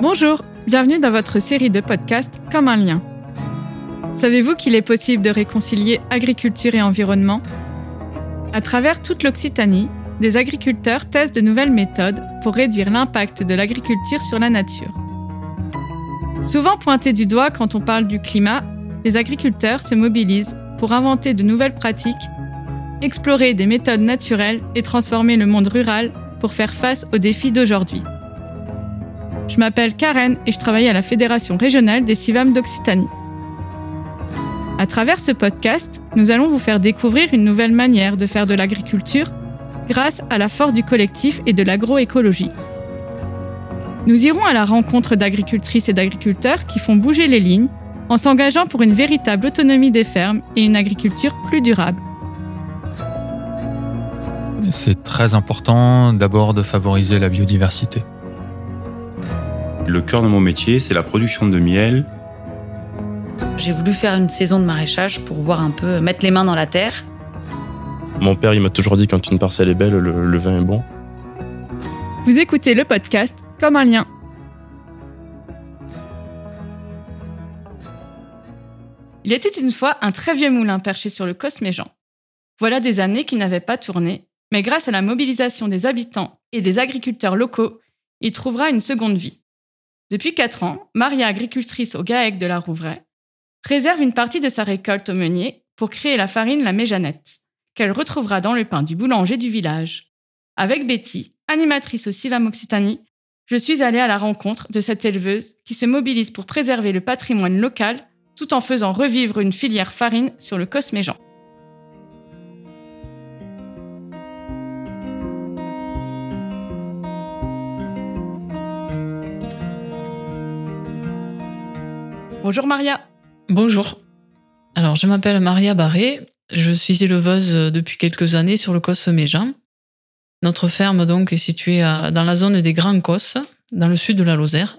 Bonjour, bienvenue dans votre série de podcasts Comme un lien. Savez-vous qu'il est possible de réconcilier agriculture et environnement? À travers toute l'Occitanie, des agriculteurs testent de nouvelles méthodes pour réduire l'impact de l'agriculture sur la nature. Souvent pointés du doigt quand on parle du climat, les agriculteurs se mobilisent pour inventer de nouvelles pratiques, explorer des méthodes naturelles et transformer le monde rural pour faire face aux défis d'aujourd'hui. Je m'appelle Karen et je travaille à la Fédération régionale des CIVAM d'Occitanie. À travers ce podcast, nous allons vous faire découvrir une nouvelle manière de faire de l'agriculture grâce à la force du collectif et de l'agroécologie. Nous irons à la rencontre d'agricultrices et d'agriculteurs qui font bouger les lignes en s'engageant pour une véritable autonomie des fermes et une agriculture plus durable. C'est très important d'abord de favoriser la biodiversité. Le cœur de mon métier, c'est la production de miel. J'ai voulu faire une saison de maraîchage pour voir un peu mettre les mains dans la terre. Mon père, il m'a toujours dit quand une parcelle est belle, le, le vin est bon. Vous écoutez le podcast Comme un lien. Il était une fois un très vieux moulin perché sur le Cosméjean. Voilà des années qu'il n'avait pas tourné, mais grâce à la mobilisation des habitants et des agriculteurs locaux, il trouvera une seconde vie. Depuis quatre ans, Maria, agricultrice au GAEC de la Rouvray, réserve une partie de sa récolte au meunier pour créer la farine La Méjanette, qu'elle retrouvera dans le pain du boulanger du village. Avec Betty, animatrice au CIVAM Occitanie, je suis allée à la rencontre de cette éleveuse qui se mobilise pour préserver le patrimoine local tout en faisant revivre une filière farine sur le Cosméjean. Bonjour Maria. Bonjour. Alors, je m'appelle Maria Barré. Je suis éleveuse depuis quelques années sur le Cosméjean. Notre ferme donc est située dans la zone des Grands Cosses, dans le sud de la Lozère.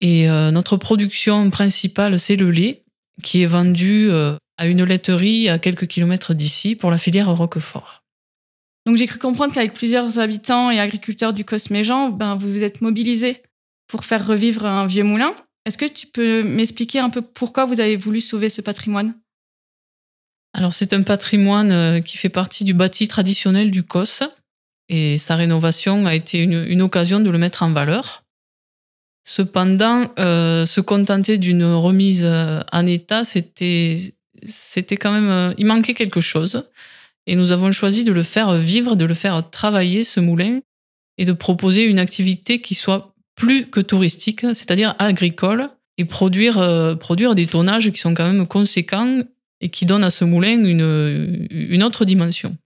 Et euh, notre production principale, c'est le lait, qui est vendu euh, à une laiterie à quelques kilomètres d'ici pour la filière Roquefort. Donc j'ai cru comprendre qu'avec plusieurs habitants et agriculteurs du Cosméjean, ben, vous vous êtes mobilisés pour faire revivre un vieux moulin. Est-ce que tu peux m'expliquer un peu pourquoi vous avez voulu sauver ce patrimoine? Alors c'est un patrimoine euh, qui fait partie du bâti traditionnel du Cos et sa rénovation a été une, occasion de le mettre en valeur. Cependant, euh, se contenter d'une remise euh, en état, c'était, c'était quand même, il manquait quelque chose. Et nous avons choisi de le faire vivre, de le faire travailler, ce moulin, et de proposer une activité qui soit plus que touristique, c'est-à-dire agricole, et produire, euh, produire des tonnages qui sont quand même conséquents et qui donnent à ce moulin une, une autre dimension.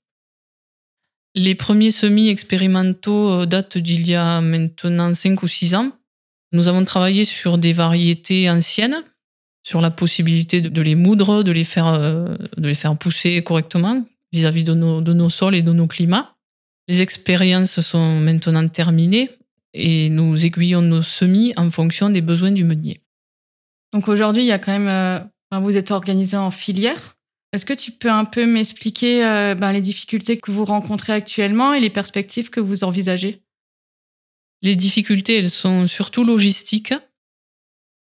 Les premiers semis expérimentaux euh, datent d'il y a maintenant 5 ou 6 ans. Nous avons travaillé sur des variétés anciennes, sur la possibilité de les moudre, de les faire, euh, de les faire pousser correctement vis-à-vis de nos, de nos sols et de nos climats. Les expériences sont maintenant terminées et nous aiguillons nos semis en fonction des besoins du meunier. Donc aujourd'hui, il y a quand même, euh, vous êtes organisé en filière. Est-ce que tu peux un peu m'expliquer euh, ben, les difficultés que vous rencontrez actuellement et les perspectives que vous envisagez? Les difficultés, elles sont surtout logistiques.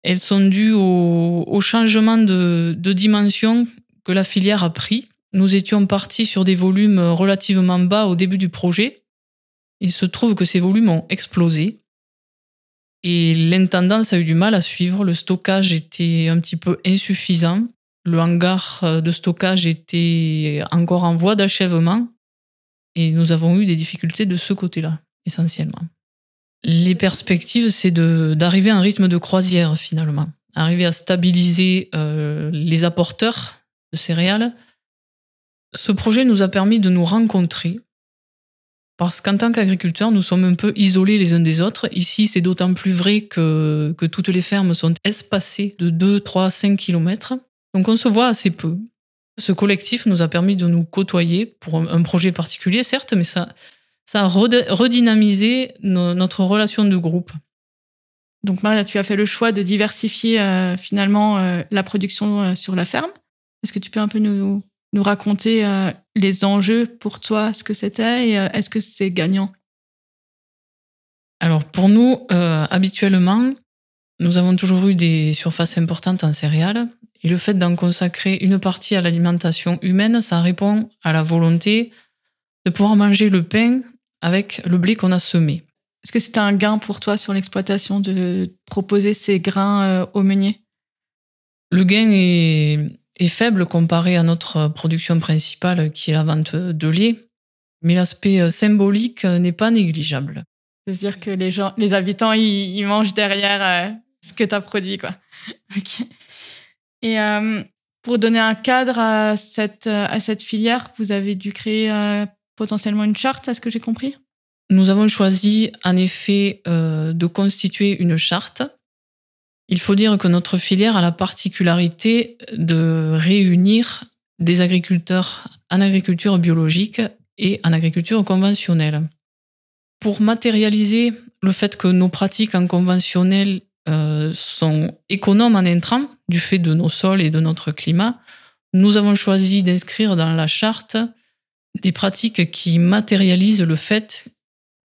Elles sont dues au, au changement de, de dimension que la filière a pris. Nous étions partis sur des volumes relativement bas au début du projet. Il se trouve que ces volumes ont explosé. Et l'intendance a eu du mal à suivre. Le stockage était un petit peu insuffisant. Le hangar de stockage était encore en voie d'achèvement. Et nous avons eu des difficultés de ce côté-là, essentiellement. Les perspectives, c'est d'arriver à un rythme de croisière, finalement. Arriver à stabiliser euh, les apporteurs de céréales. Ce projet nous a permis de nous rencontrer, parce qu'en tant qu'agriculteurs, nous sommes un peu isolés les uns des autres. Ici, c'est d'autant plus vrai que, que toutes les fermes sont espacées de 2, 3, 5 kilomètres. Donc on se voit assez peu. Ce collectif nous a permis de nous côtoyer pour un projet particulier, certes, mais ça, ça a redynamisé no, notre relation de groupe. Donc Maria, tu as fait le choix de diversifier euh, finalement euh, la production euh, sur la ferme. Est-ce que tu peux un peu nous, nous raconter euh, les enjeux pour toi, ce que c'était et euh, est-ce que c'est gagnant? Alors pour nous, euh, habituellement, nous avons toujours eu des surfaces importantes en céréales. Et le fait d'en consacrer une partie à l'alimentation humaine, ça répond à la volonté de pouvoir manger le pain avec le blé qu'on a semé. Est-ce que c'était un gain pour toi sur l'exploitation de proposer ces grains aux meuniers Le gain est, est, faible comparé à notre production principale qui est la vente de lait, mais l'aspect euh, symbolique n'est pas négligeable. C'est-à-dire que les, gens, les habitants, ils, ils mangent derrière euh, ce que tu as produit. Quoi. okay. Et euh, pour donner un cadre à cette, à cette filière, vous avez dû créer euh, potentiellement une charte, est-ce que j'ai compris? Nous avons choisi en effet euh, de constituer une charte. Il faut dire que notre filière a la particularité de réunir des agriculteurs en agriculture biologique et en agriculture conventionnelle. Pour matérialiser le fait que nos pratiques en conventionnel euh, sont économes en intrants du fait de nos sols et de notre climat, nous avons choisi d'inscrire dans la charte des pratiques qui matérialisent le fait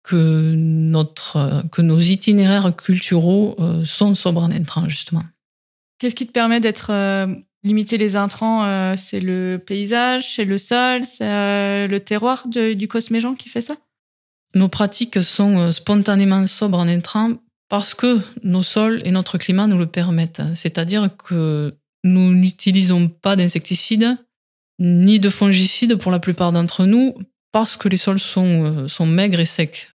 que, notre, que nos itinéraires culturaux euh, sont sobres en intrants, justement. Qu'est-ce qui te permet d'être euh, limité les intrants euh, C'est le paysage, c'est le sol, c'est euh, le terroir de, du Cosméjean qui fait ça? Nos pratiques sont spontanément sobres en intrants parce que nos sols et notre climat nous le permettent. C'est-à-dire que nous n'utilisons pas d'insecticides ni de fongicides pour la plupart d'entre nous parce que les sols sont, sont maigres et secs.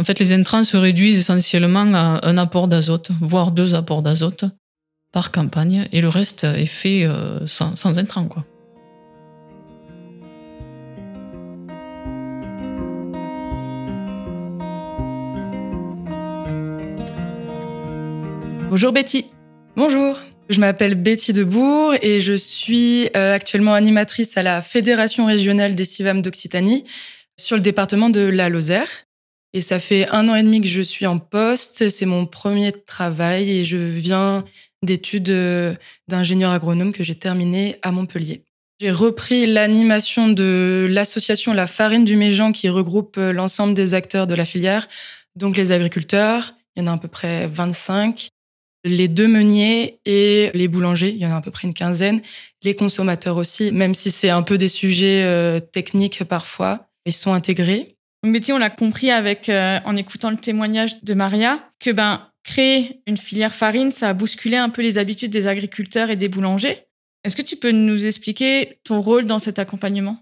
En fait, les intrants se réduisent essentiellement à un apport d'azote, voire deux apports d'azote par campagne, et le reste est fait euh, sans, sans intrants. Quoi. Bonjour Betty. Bonjour, je m'appelle Betty Debourg et je suis euh, actuellement animatrice à la Fédération régionale des CIVAM d'Occitanie sur le département de la Lozère. Et ça fait un an et demi que je suis en poste, c'est mon premier travail et je viens d'études euh, d'ingénieur agronome que j'ai terminé à Montpellier. J'ai repris l'animation de l'association La Farine du Méjean qui regroupe euh, l'ensemble des acteurs de la filière, donc les agriculteurs, il y en a à peu près 25, les deux meuniers et les boulangers, il y en a à peu près une quinzaine, les consommateurs aussi, même si c'est un peu des sujets euh, techniques parfois, ils sont intégrés. Donc Betty, on l'a compris avec euh, en écoutant le témoignage de Maria que ben créer une filière farine, ça a bousculé un peu les habitudes des agriculteurs et des boulangers. Est-ce que tu peux nous expliquer ton rôle dans cet accompagnement?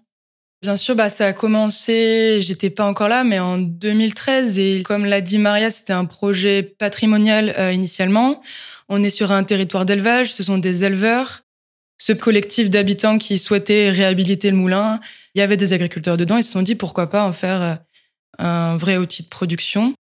Bien sûr, bah, ça a commencé, j'étais pas encore là, mais en 2013. Et comme l'a dit Maria, c'était un projet patrimonial euh, initialement. On est sur un territoire d'élevage, ce sont des éleveurs. Ce collectif d'habitants qui souhaitaient réhabiliter le moulin, il y avait des agriculteurs dedans. Ils se sont dit pourquoi pas en faire euh, un vrai outil de production.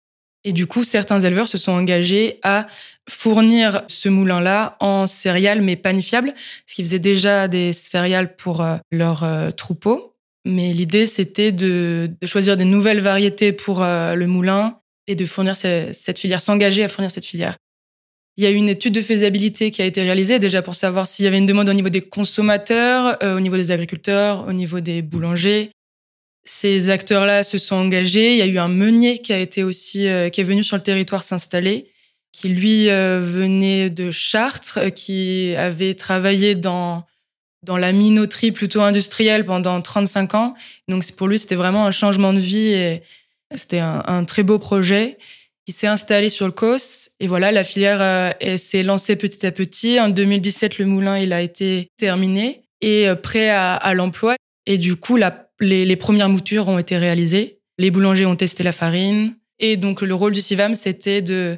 Et du coup, certains éleveurs se sont engagés à fournir ce moulin-là en céréales, mais panifiables, ce qui faisait déjà des céréales pour euh, leurs euh, troupeaux. Mais l'idée, c'était de, choisir des nouvelles variétés pour euh, le moulin et de fournir ce, cette filière, s'engager à fournir cette filière. Il y a eu une étude de faisabilité qui a été réalisée déjà pour savoir s'il y avait une demande au niveau des consommateurs, au niveau des agriculteurs, au niveau des boulangers. Ces acteurs-là se sont engagés. Il y a eu un meunier qui a été aussi euh, qui est venu sur le territoire s'installer, qui lui euh, venait de Chartres, qui avait travaillé dans dans la minoterie plutôt industrielle pendant 35 ans. Donc pour lui, c'était vraiment un changement de vie et c'était un, un, très beau projet. Il s'est installé sur le COS et voilà, la filière euh, s'est lancée petit à petit. En 2017, le moulin il a été terminé et euh, prêt à, à l'emploi. Et du coup, la, les, premières moutures ont été réalisées. Les boulangers ont testé la farine. Et donc, le rôle du CIVAM, c'était de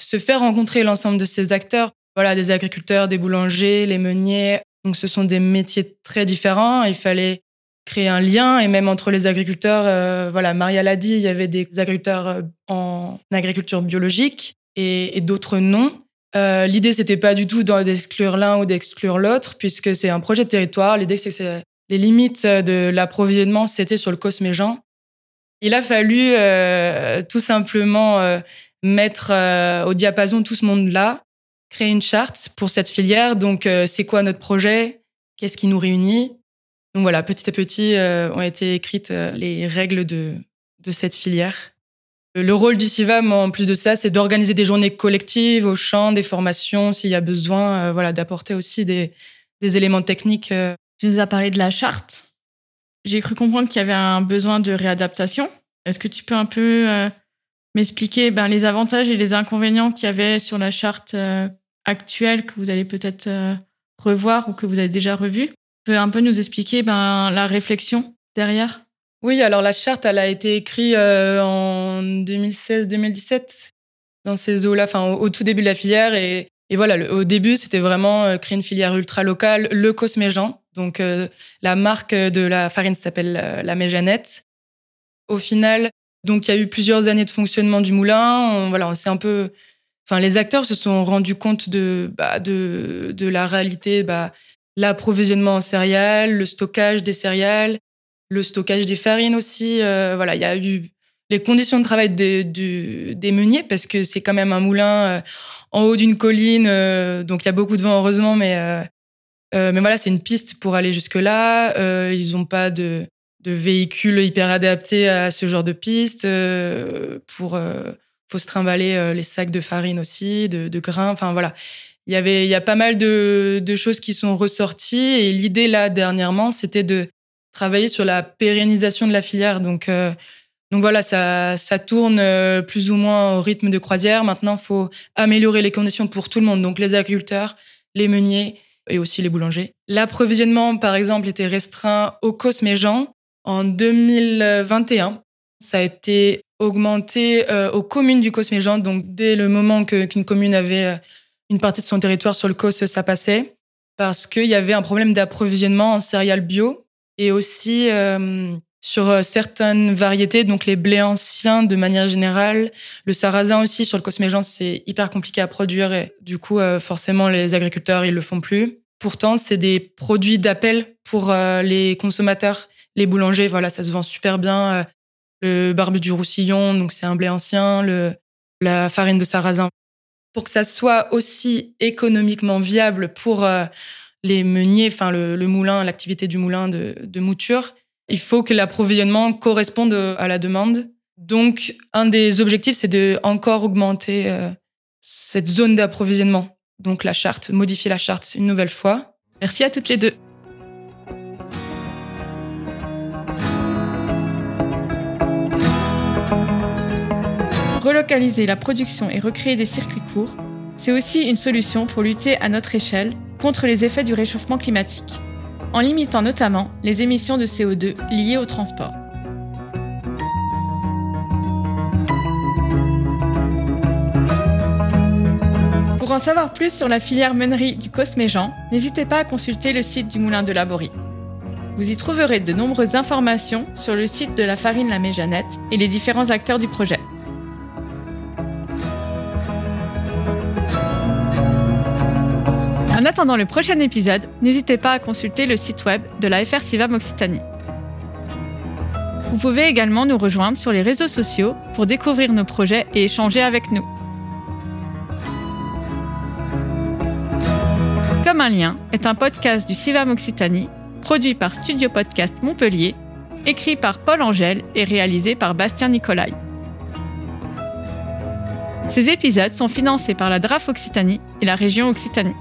se faire rencontrer l'ensemble de ces acteurs. Voilà, des agriculteurs, des boulangers, les meuniers, donc ce sont des métiers très différents. Il fallait créer un lien et même entre les agriculteurs. Euh, voilà, Maria l'a dit, il y avait des agriculteurs euh, en agriculture biologique et, et d'autres non. Euh, L'idée c'était pas du tout d'exclure l'un ou d'exclure l'autre puisque c'est un projet de territoire. L'idée c'est que les limites de l'approvisionnement c'était sur le Cosméjean. Il a fallu euh, tout simplement euh, mettre euh, au diapason tout ce monde-là créer une charte pour cette filière. Donc, euh, c'est quoi notre projet? Qu'est-ce qui nous réunit? Donc voilà, petit à petit euh, ont été écrites euh, les règles de, de cette filière. Le rôle du CIVAM, en plus de ça, c'est d'organiser des journées collectives au champ, des formations, s'il y a besoin, euh, voilà, d'apporter aussi des, des éléments techniques. Tu nous as parlé de la charte. J'ai cru comprendre qu'il y avait un besoin de réadaptation. Est-ce que tu peux un peu euh, m'expliquer ben, les avantages et les inconvénients qu'il y avait sur la charte euh, actuelle que vous allez peut-être euh, revoir ou que vous avez déjà revue? Tu peux un peu nous expliquer ben, la réflexion derrière? Oui, alors la charte, elle a été écrite en 2016-2017 dans ces eaux-là, enfin au, au tout début de la filière. Et, et voilà, au début, c'était vraiment euh, créer une filière ultra locale, le Cosméjean. Donc euh, la marque de la farine s'appelle euh, la Méjanette. Au final, donc il y a eu plusieurs années de fonctionnement du moulin. Voilà, un peu, enfin les acteurs se sont rendus compte de bah, de, la réalité, bah, l'approvisionnement en céréales, le stockage des céréales, le stockage des farines aussi. voilà, il y a eu les conditions de travail des, meuniers parce que c'est quand même un moulin euh, en haut d'une colline, euh, donc il y a beaucoup de vent heureusement, mais euh, mais voilà, c'est une piste pour aller jusque là. Ils n'ont pas de de véhicules hyper adaptés à ce genre de piste. Pour faut se trimballer les sacs de farine aussi, de, grains. Enfin voilà, il y avait il y a pas mal de, choses qui sont ressorties et l'idée là dernièrement, c'était de travailler sur la pérennisation de la filière. Donc donc voilà, ça, ça tourne euh, plus ou moins au rythme de croisière. Maintenant, il faut améliorer les conditions pour tout le monde, donc les agriculteurs, les meuniers et aussi les boulangers. L'approvisionnement, par exemple, était restreint au Cosméjean en 2021. Ça a été augmenté euh, aux communes du Cosméjean. Donc dès le moment qu'une commune avait euh, une partie de son territoire sur le Cos, ça passait parce qu'il y avait un problème d'approvisionnement en céréales bio et aussi sur euh, certaines variétés, donc les blés anciens de manière générale, le sarrasin aussi sur le Cosméjean, c'est hyper compliqué à produire et du coup, euh, forcément, les agriculteurs, ils le font plus. Pourtant, c'est des produits d'appel pour euh, les consommateurs, les boulangers, voilà, ça se vend super bien. le barbe du roussillon, donc c'est un blé ancien, le, la farine de sarrasin. Pour que ça soit aussi économiquement viable pour les meuniers, enfin le, moulin, l'activité du moulin de mouture, il faut que l'approvisionnement corresponde à la demande. Donc, un des objectifs, c'est de encore augmenter euh, cette zone d'approvisionnement. Donc, la charte, modifier la charte une nouvelle fois. Merci à toutes les deux. Relocaliser la production et recréer des circuits courts, c'est aussi une solution pour lutter à notre échelle contre les effets du réchauffement climatique, en limitant notamment les émissions de CO2 liées au transport. Pour en savoir plus sur la filière meunerie du Cosméjean, n'hésitez pas à consulter le site du Moulin de Laborie. Vous y trouverez de nombreuses informations sur le site de la farine La Méjanette et les différents acteurs du projet. Attendant le prochain épisode, n'hésitez pas à consulter le site web de la FR Civam Occitanie. Vous pouvez également nous rejoindre sur les réseaux sociaux pour découvrir nos projets et échanger avec nous. Comme un lien est un podcast du Civam Occitanie, produit par Studio Podcast Montpellier, écrit par Paul Angèle et réalisé par Bastien Nicolai. Ces épisodes sont financés par la DRAF Occitanie et la région Occitanie.